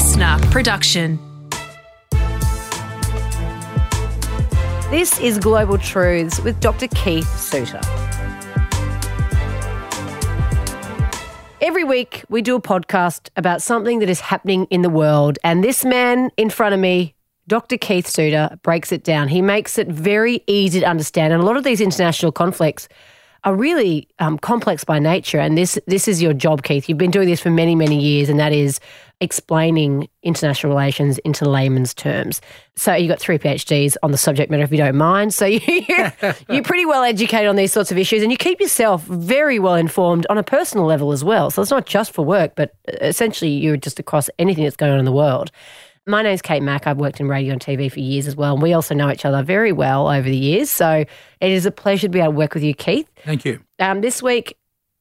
listener production. This is Global Truths with Dr. Keith Suter. Every week, we do a podcast about something that is happening in the world, and this man in front of me, Dr. Keith Suter, breaks it down. He makes it very easy to understand. And a lot of these international conflicts are really um, complex by nature. And this this is your job, Keith. You've been doing this for many, many years, and that is explaining international relations into layman's terms. So you got three PhDs on the subject matter, if you don't mind. So you, you're pretty well educated on these sorts of issues, and you keep yourself very well informed on a personal level as well. So it's not just for work, but essentially you're just across anything that's going on in the world. My name's Kate Mack. I've worked in radio and TV for years as well. And we also know each other very well over the years. So it is a pleasure to be able to work with you, Keith. Thank you. Um, this week,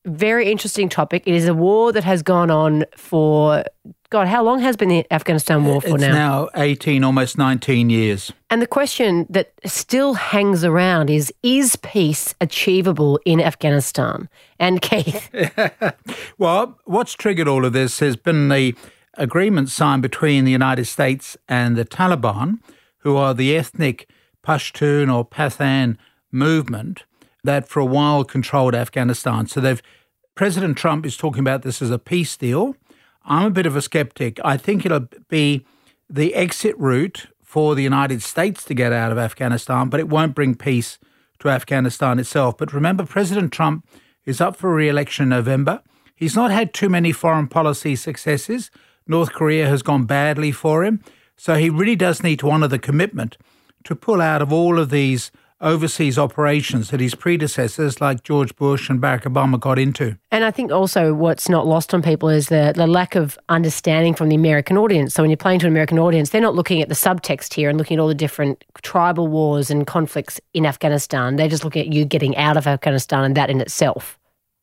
very interesting topic. It is a war that has gone on for, God, how long has been the Afghanistan war for it's now? now 18, almost 19 years. And the question that still hangs around is Is peace achievable in Afghanistan? And Keith, Well, what's triggered all of this has been the agreement signed between the United States and the Taliban, who are the ethnic Pashtun or Pathan movement that for a while controlled Afghanistan. So they've President Trump is talking about this as a peace deal. I'm a bit of a skeptic. I think it'll be the exit route for the United States to get out of Afghanistan, but it won't bring peace to Afghanistan itself. But remember, President Trump is up for re election in November. He's not had too many foreign policy successes. North Korea has gone badly for him. So he really does need to honour the commitment to pull out of all of these overseas operations that his predecessors, like George Bush and Barack Obama, got into. and I think also what's not lost on people is the, the lack of understanding from the American audience. So when you're playing to an American audience, they're not looking at the subtext here and looking at all the different tribal wars and conflicts in Afghanistan. They're just looking at you getting out of Afghanistan and that in itself.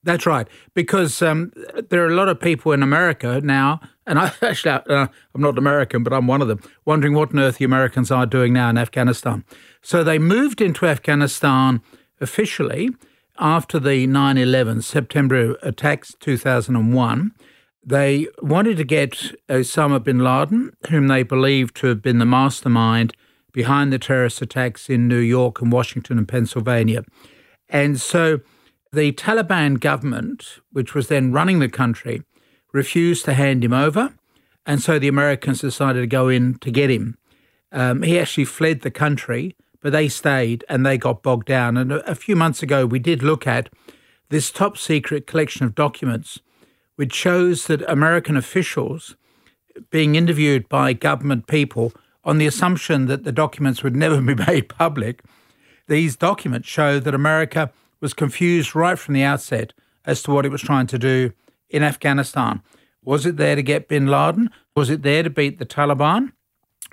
That's right, because um, there are a lot of people in America now, and I actually uh, I'm not American, but I'm one of them, wondering what on earth the Americans are doing now in Afghanistan. So they moved into Afghanistan officially after the 9/11 September attacks 2001. They wanted to get Osama bin Laden, whom they believed to have been the mastermind behind the terrorist attacks in New York and Washington and Pennsylvania, and so the Taliban government, which was then running the country, refused to hand him over. And so the Americans decided to go in to get him. Um, he actually fled the country, but they stayed and they got bogged down. And a, few months ago, we did look at this top secret collection of documents, which shows that American officials being interviewed by government people on the assumption that the documents would never be made public. These documents show that America was confused right from the outset as to what it was trying to do in Afghanistan. Was it there to get bin Laden? Was it there to beat the Taliban?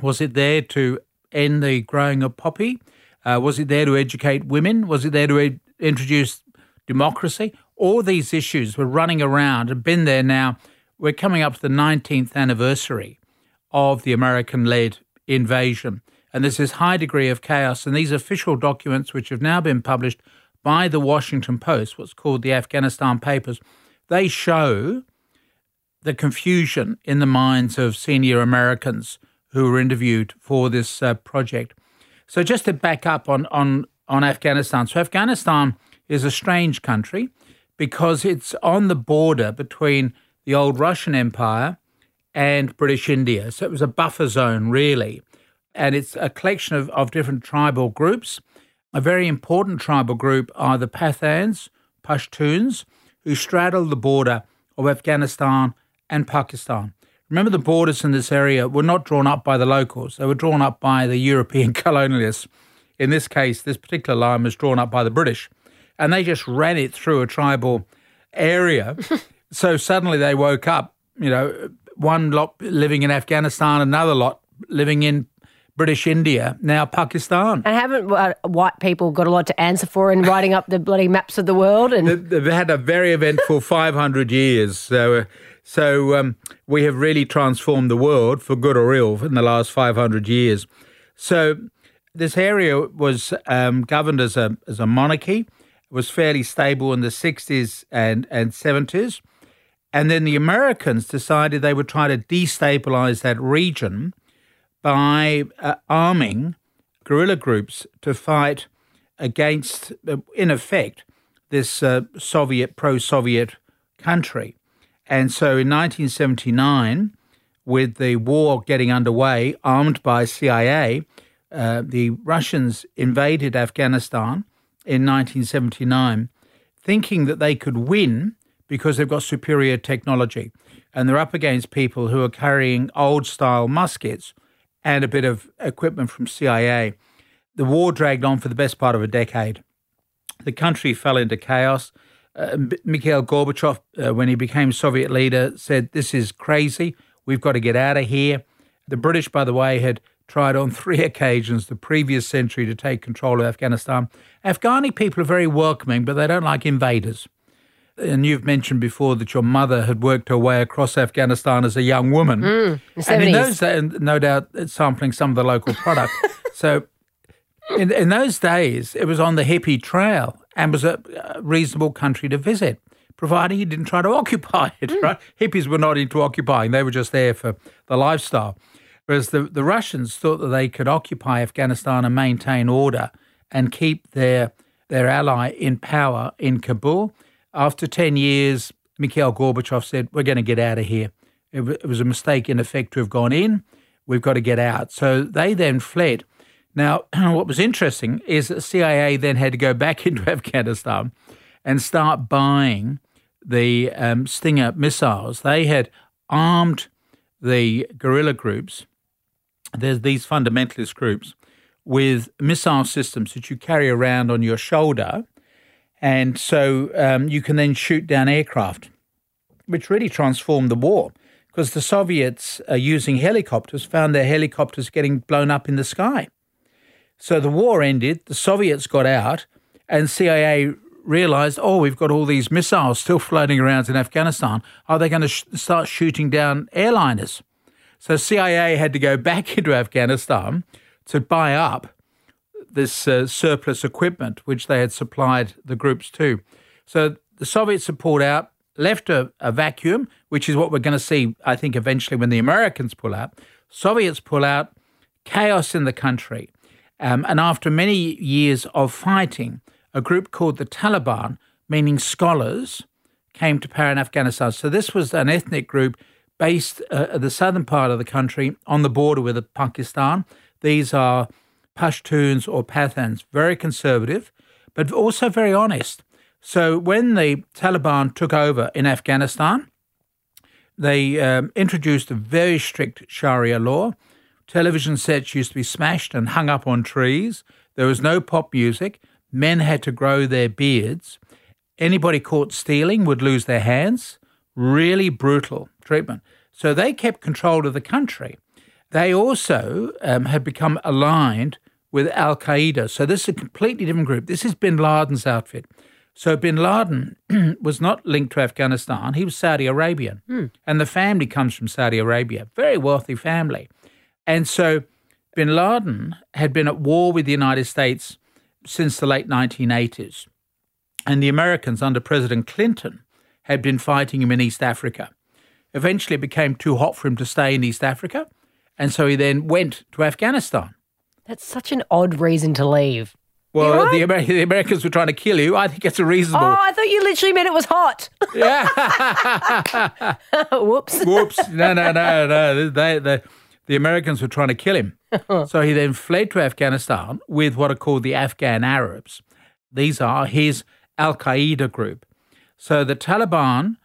Was it there to end the growing of poppy? Uh, was it there to educate women? Was it there to introduce democracy? All these issues were running around and been there now. We're coming up to the 19th anniversary of the American led invasion. And there's this high degree of chaos. And these official documents, which have now been published by the Washington Post, what's called the Afghanistan Papers, they show the confusion in the minds of senior Americans who were interviewed for this uh, project. So, just to back up on, on, on Afghanistan. So, Afghanistan is a strange country because it's on the border between the old Russian Empire and British India. So, it was a buffer zone, really. And it's a collection of, of different tribal groups. A very important tribal group are the Pathans, Pashtuns, who straddle the border of Afghanistan and Pakistan. Remember, the borders in this area were not drawn up by the locals, they were drawn up by the European colonialists. In this case, this particular line was drawn up by the British, and they just ran it through a tribal area. so suddenly they woke up, you know, one lot living in Afghanistan, another lot living in British India, now Pakistan. And haven't uh, white people got a lot to answer for in writing up the bloody maps of the world? And They've had a very eventful 500 years. So, uh, so um, we have really transformed the world for good or ill in the last 500 years. So this area was um, governed as a as a monarchy. It was fairly stable in the 60s and and 70s, And then the Americans decided they would try to destabilize that region by uh, arming guerrilla groups to fight against, uh, in effect, this uh, Soviet, pro Soviet country. And so in 1979, with the war getting underway, armed by CIA, uh, the Russians invaded Afghanistan in 1979, thinking that they could win because they've got superior technology. And they're up against people who are carrying old style muskets and a bit of equipment from CIA. The war dragged on for the best part of a decade. The country fell into chaos. Uh, Mikhail Gorbachev, uh, when he became Soviet leader, said, This is crazy. We've got to get out of here. The British, by the way, had tried on three occasions the previous century to take control of Afghanistan. Afghani people are very welcoming, but they don't like invaders. And you've mentioned before that your mother had worked her way across Afghanistan as a young woman. Mm, and in those days, no doubt sampling some of the local product. so in, in those days, it was on the hippie trail and was a, a reasonable country to visit, providing you didn't try to occupy it, mm. right? Hippies were not into occupying, they were just there for the lifestyle. Whereas the, the Russians thought that they could occupy Afghanistan and maintain order and keep their, their ally in power in Kabul. After 10 years, Mikhail Gorbachev said, We're going to get out of here. It, w- it was a mistake, in effect, to have gone in. We've got to get out. So they then fled. Now, what was interesting is that CIA then had to go back into Afghanistan and start buying the um, Stinger missiles. They had armed the guerrilla groups there's these fundamentalist groups with missile systems that you carry around on your shoulder. And so um, you can then shoot down aircraft, which really transformed the war because the Soviets, uh, using helicopters, found their helicopters getting blown up in the sky. So the war ended, the Soviets got out, and CIA realized, oh, we've got all these missiles still floating around in Afghanistan. Are they going to sh- start shooting down airliners? So CIA had to go back into Afghanistan to buy up this uh, surplus equipment which they had supplied the groups to. So the Soviets had pulled out, left a, a vacuum, which is what we're going to see, I think, eventually when the Americans pull out. Soviets pull out, chaos in the country. Um, and after many years of fighting, a group called the Taliban, meaning scholars, came to power in Afghanistan. So this was an ethnic group based uh, the southern part of the country on the border with Pakistan. These are Pashtuns or Pathans, very conservative, but also very honest. So when the Taliban took over in Afghanistan, they um, introduced a very strict Sharia law. Television sets used to be smashed and hung up on trees. There was no pop music. Men had to grow their beards. Anybody caught stealing would lose their hands. Really brutal treatment. So they kept control of the country. They also um, had become aligned with Al Qaeda. So this is a completely different group. This is bin Laden's outfit. So bin Laden was not linked to Afghanistan. He was Saudi Arabian. Hmm. And the family comes from Saudi Arabia, very wealthy family. And so bin Laden had been at war with the United States since the late 1980s. And the Americans under President Clinton had been fighting him in East Africa. Eventually, it became too hot for him to stay in East Africa, and so he then went to Afghanistan. That's such an odd reason to leave. Well, right? the, Amer- the, Americans were trying to kill you. I think it's a reasonable. Oh, I thought you literally meant it was hot. Yeah. Whoops. Whoops. No, no, no, no. They, they, the Americans were trying to kill him. so he then fled to Afghanistan with what are called the Afghan Arabs. These are his Al Qaeda group. So the Taliban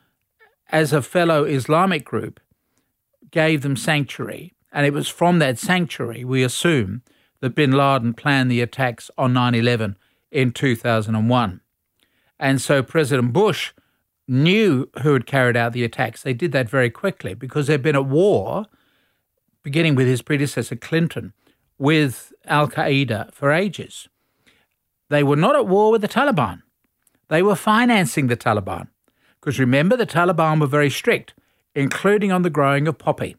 as a fellow Islamic group, gave them sanctuary. And it was from that sanctuary, we assume, that bin Laden planned the attacks on 9 11 in 2001. And so President Bush knew who had carried out the attacks. They did that very quickly because they'd been at war, beginning with his predecessor Clinton, with Al Qaeda for ages. They were not at war with the Taliban, they were financing the Taliban. Because remember, the Taliban were very strict, including on the growing of poppy.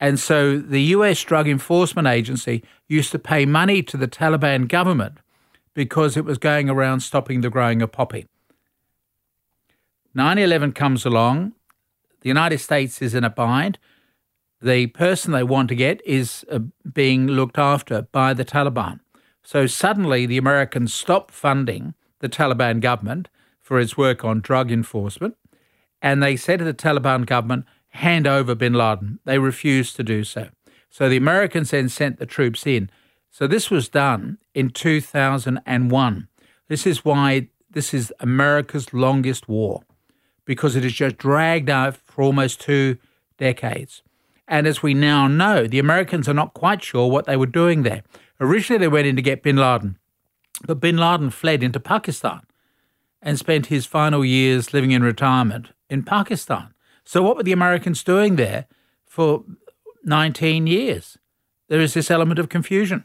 And so the US Drug Enforcement Agency used to pay money to the Taliban government because it was going around stopping the growing of poppy. 9 11 comes along. The United States is in a bind. The person they want to get is uh, being looked after by the Taliban. So suddenly the Americans stop funding the Taliban government for its work on drug enforcement. And they said to the Taliban government, hand over bin Laden. They refused to do so. So the Americans then sent the troops in. So this was done in 2001. This is why this is America's longest war, because it has just dragged out for almost two decades. And as we now know, the Americans are not quite sure what they were doing there. Originally, they went in to get bin Laden, but bin Laden fled into Pakistan and spent his final years living in retirement in Pakistan. So, what were the Americans doing there for 19 years? There is this element of confusion.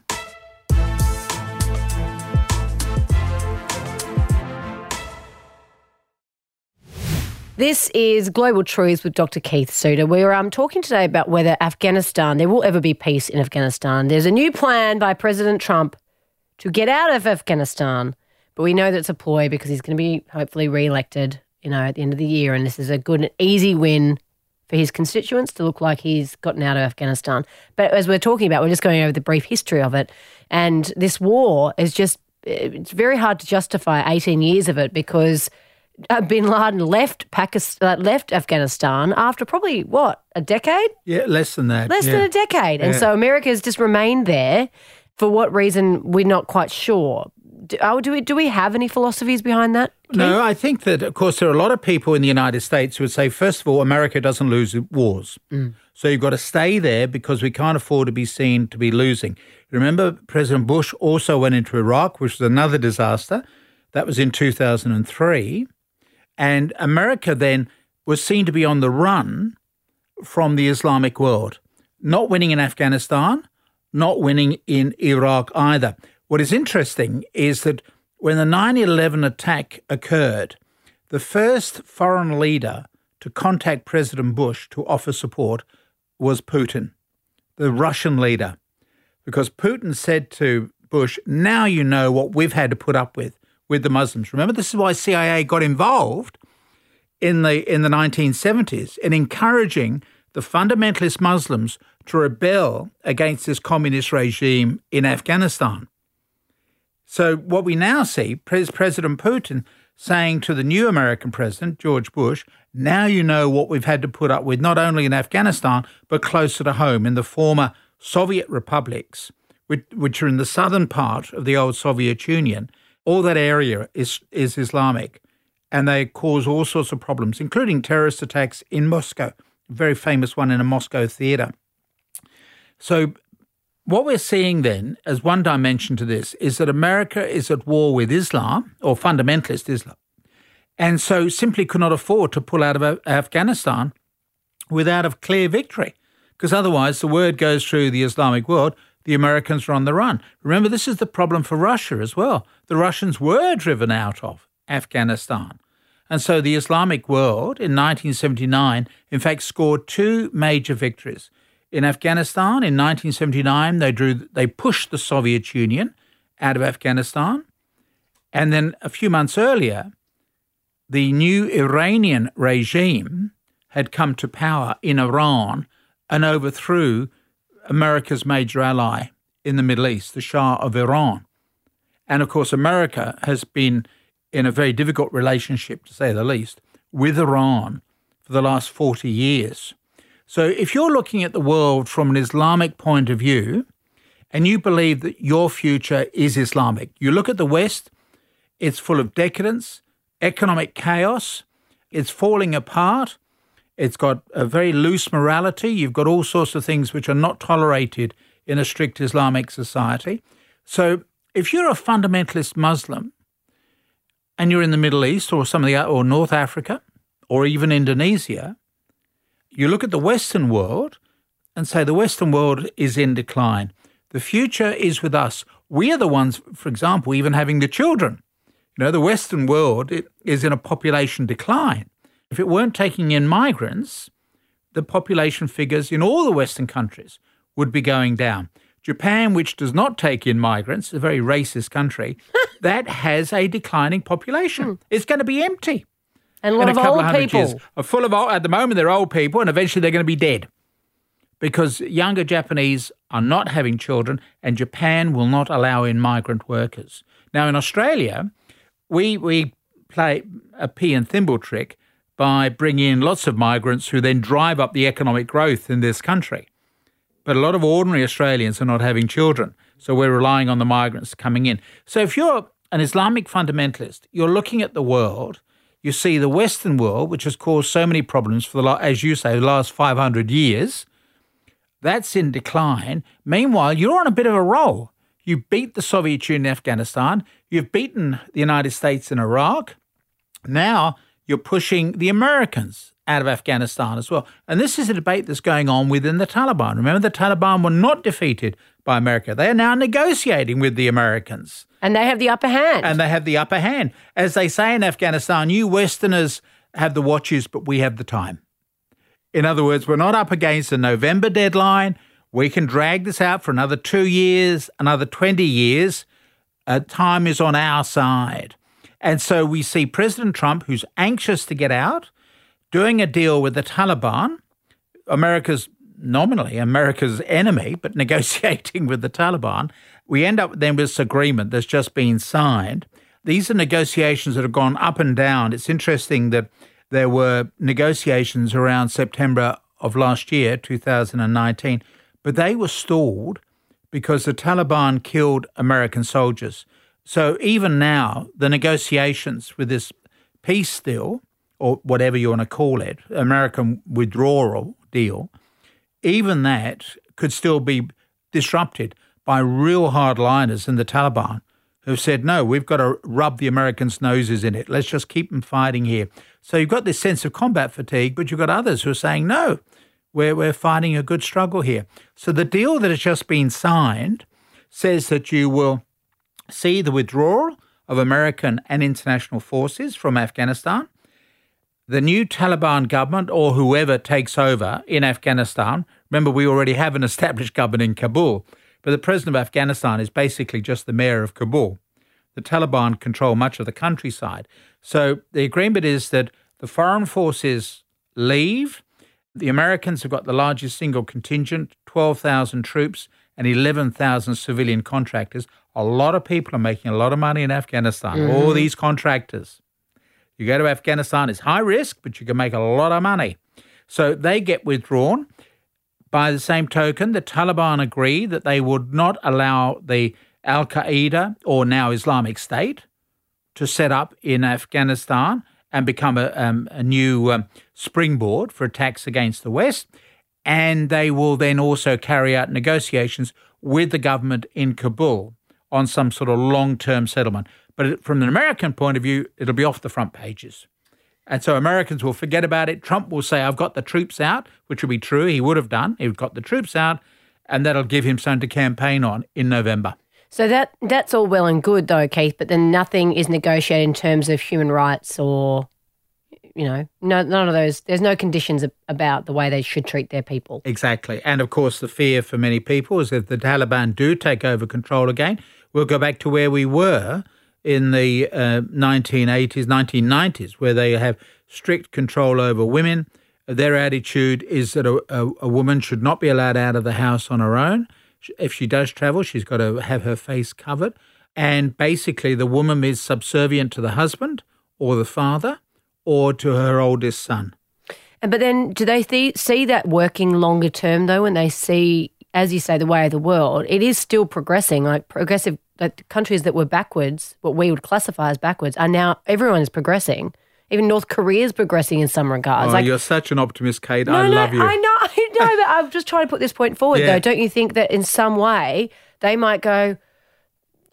This is Global Truths with Dr. Keith Suter. We're um, talking today about whether Afghanistan, there will ever be peace in Afghanistan. There's a new plan by President Trump to get out of Afghanistan, but we know that it's a ploy because he's going to be hopefully re-elected, you know, at the end of the year, and this is a good and easy win for his constituents to look like he's gotten out of Afghanistan. But as we're talking about, we're just going over the brief history of it, and this war is just it's very hard to justify 18 years of it because uh, bin Laden left Pakistan, uh, left Afghanistan after probably what a decade? Yeah, less than that. Less yeah. than a decade, and Yeah. so America has just remained there. For what reason, we're not quite sure. Do, oh, do we do we have any philosophies behind that? No, I think that, of course, there are a lot of people in the United States who would say, first of all, America doesn't lose wars. Mm. So you've got to stay there because we can't afford to be seen to be losing. Remember, President Bush also went into Iraq, which was another disaster. That was in 2003. And America then was seen to be on the run from the Islamic world, not winning in Afghanistan, not winning in Iraq either. What is interesting is that when the 9 11 attack occurred, the first foreign leader to contact President Bush to offer support was Putin, the Russian leader, because Putin said to Bush, Now you know what we've had to put up with with the Muslims. Remember, this is why CIA got involved in the in the 1970s in encouraging the fundamentalist Muslims to rebel against this communist regime in Afghanistan. So what we now see is President Putin saying to the new American president George Bush, "Now you know what we've had to put up with not only in Afghanistan but closer to home in the former Soviet republics, which, are in the southern part of the old Soviet Union. All that area is is Islamic." and they cause all sorts of problems, including terrorist attacks in Moscow, a very famous one in a Moscow theatre. So, what we're seeing then, as one dimension to this, is that America is at war with Islam or fundamentalist Islam, and so simply could not afford to pull out of Afghanistan without a clear victory, because otherwise the word goes through the Islamic world. The Americans are on the run. Remember, this is the problem for Russia as well. The Russians were driven out of Afghanistan. And so the Islamic world in 1979, in fact, scored two major victories. In Afghanistan in 1979, they drew, they pushed the Soviet Union out of Afghanistan. And then a few months earlier, the new Iranian regime had come to power in Iran and overthrew America's major ally in the Middle East, the Shah of Iran. And of course, America has been in a very difficult relationship, to say the least, with Iran for the last 40 years. So if you're looking at the world from an Islamic point of view, and you believe that your future is Islamic, you look at the West, it's full of decadence, economic chaos, it's falling apart, it's got a very loose morality, you've got all sorts of things which are not tolerated in a strict Islamic society. So if you're a fundamentalist Muslim, and you're in the Middle East or some of the or North Africa or even Indonesia, you look at the Western world and say the Western world is in decline. The future is with us. We are the ones, for example, even having the children. You know, the Western world it is in a population decline. If it weren't taking in migrants, the population figures in all the Western countries would be going down. Japan, which does not take in migrants, a very racist country, that has a declining population. Hmm. It's going to be empty. And a lot in of old hundred people. Years, are full of old, at the moment they're old people, and eventually they're going to be dead because younger Japanese are not having children, and Japan will not allow in migrant workers. Now in Australia, we we play a pea and thimble trick by bringing in lots of migrants who then drive up the economic growth in this country. But a lot of ordinary Australians are not having children, so we're relying on the migrants coming in. So if you're an Islamic fundamentalist, you're looking at the world. You see the Western world, which has caused so many problems for the, as you say, the last 500 years. That's in decline. Meanwhile, you're on a bit of a roll. You beat the Soviet Union in Afghanistan. You've beaten the United States in Iraq. Now you're pushing the Americans out of Afghanistan as well. And this is a debate that's going on within the Taliban. Remember, the Taliban were not defeated by America. They are now negotiating with the Americans. And they have the upper hand. And they have the upper hand. As they say in Afghanistan, you Westerners have the watches, but we have the time. In other words, we're not up against a November deadline. We can drag this out for another two years, another 20 years. Uh, time is on our side. And so we see President Trump, who's anxious to get out, doing a deal with the Taliban, America's nominally America's enemy, but negotiating with the Taliban. We end up then with this agreement that's just been signed. These are negotiations that have gone up and down. It's interesting that there were negotiations around September of last year, 2019, but they were stalled because the Taliban killed American soldiers. So even now, the negotiations with this peace deal, or whatever you want to call it, American withdrawal deal, even that could still be disrupted by real hardliners in the Taliban who've said, no, we've got to rub the Americans' noses in it. Let's just keep them fighting here. So you've got this sense of combat fatigue, but you've got others who are saying, no, we're, we're fighting a good struggle here. So the deal that has just been signed says that you will see the withdrawal of American and international forces from Afghanistan. The new Taliban government, or whoever takes over in Afghanistan, remember we already have an established government in Kabul, but the president of Afghanistan is basically just the mayor of Kabul. The Taliban control much of the countryside. So the agreement is that the foreign forces leave. The Americans have got the largest single contingent 12,000 troops and 11,000 civilian contractors. A lot of people are making a lot of money in Afghanistan, all mm-hmm. these contractors. You go to Afghanistan, it's high risk, but you can make a lot of money. So they get withdrawn. By the same token, the Taliban agree that they would not allow the Al Qaeda or now Islamic State to set up in Afghanistan and become a, um, a new um, springboard for attacks against the West. And they will then also carry out negotiations with the government in Kabul on some sort of long term settlement. But from an American point of view, it'll be off the front pages. And so Americans will forget about it. Trump will say, I've got the troops out, which will be true. He would have done. He got the troops out, and that'll give him something to campaign on in November. So that that's all well and good though, Keith, but then nothing is negotiated in terms of human rights or you know, no, none of those. There's no conditions about the way they should treat their people. Exactly. And of course, the fear for many people is if the Taliban do take over control again, we'll go back to where we were in the uh, 1980s, 1990s, where they have strict control over women. Their attitude is that a, a, a woman should not be allowed out of the house on her own. If she does travel, she's got to have her face covered. And basically, the woman is subservient to the husband or the father or to her oldest son. But then, do they th- see that working longer term though? When they see, as you say, the way of the world, it is still progressing. Like progressive, like countries that were backwards, what we would classify as backwards, are now everyone is progressing. Even North Korea is progressing in some regards. Oh, like, you're such an optimist, Kate. no, I no, love you. I know, I know, but I'm just trying to put this point forward, Yeah. though. Don't you think that in some way they might go?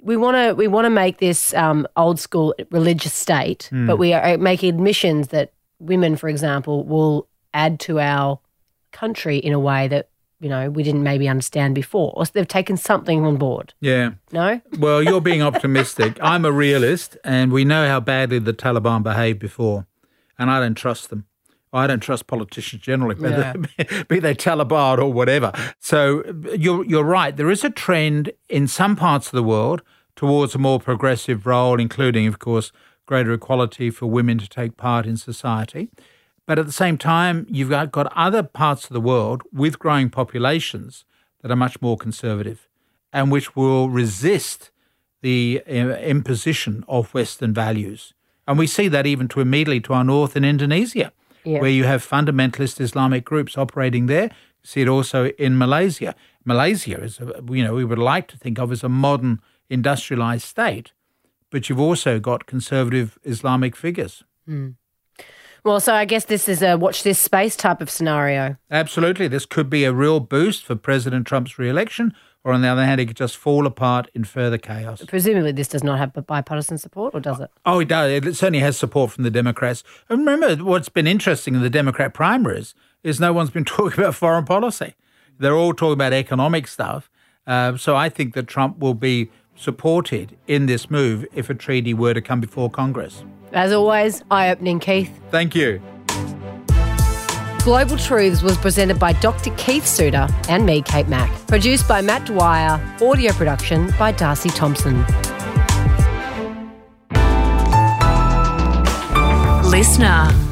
We want to we want to make this um, old school religious state, Hmm. but we are making admissions that women, for example, will add to our country in a way that you know we didn't maybe understand before. Or they've taken something on board. yeah. No, Well, you're being optimistic. I'm a realist, and we know how badly the Taliban behaved before, and I don't trust them. I don't trust politicians generally, be, they, be they Taliban or whatever. So you're you're right. There is a trend in some parts of the world towards a more progressive role, including, of course, greater equality for women to take part in society. But at the same time, you've got, got other parts of the world with growing populations that are much more conservative and which will resist the uh, imposition of Western values. And we see that even to immediately to our north in Indonesia, yeah. where you have fundamentalist Islamic groups operating there. You see it also in Malaysia. Malaysia is, a, you know, we would like to think of as a modern industrialized state, but you've also got conservative Islamic figures. Mm. Well, so I guess this is a watch this space type of scenario. Absolutely. This could be a real boost for President Trump's re election, or on the other hand, it could just fall apart in further chaos. Presumably, this does not have bipartisan support, or does it? Oh, it does. It certainly has support from the Democrats. And remember, what's been interesting in the Democrat primaries is no one's been talking about foreign policy. They're all talking about economic stuff. Uh, so I think that Trump will be supported in this move if a treaty were to come before Congress. As always, eye opening, Keith. Thank you. Global Truths was presented by Dr. Keith Suter and me, Kate Mack. Produced by Matt Dwyer, audio production by Darcy Thompson. Listener.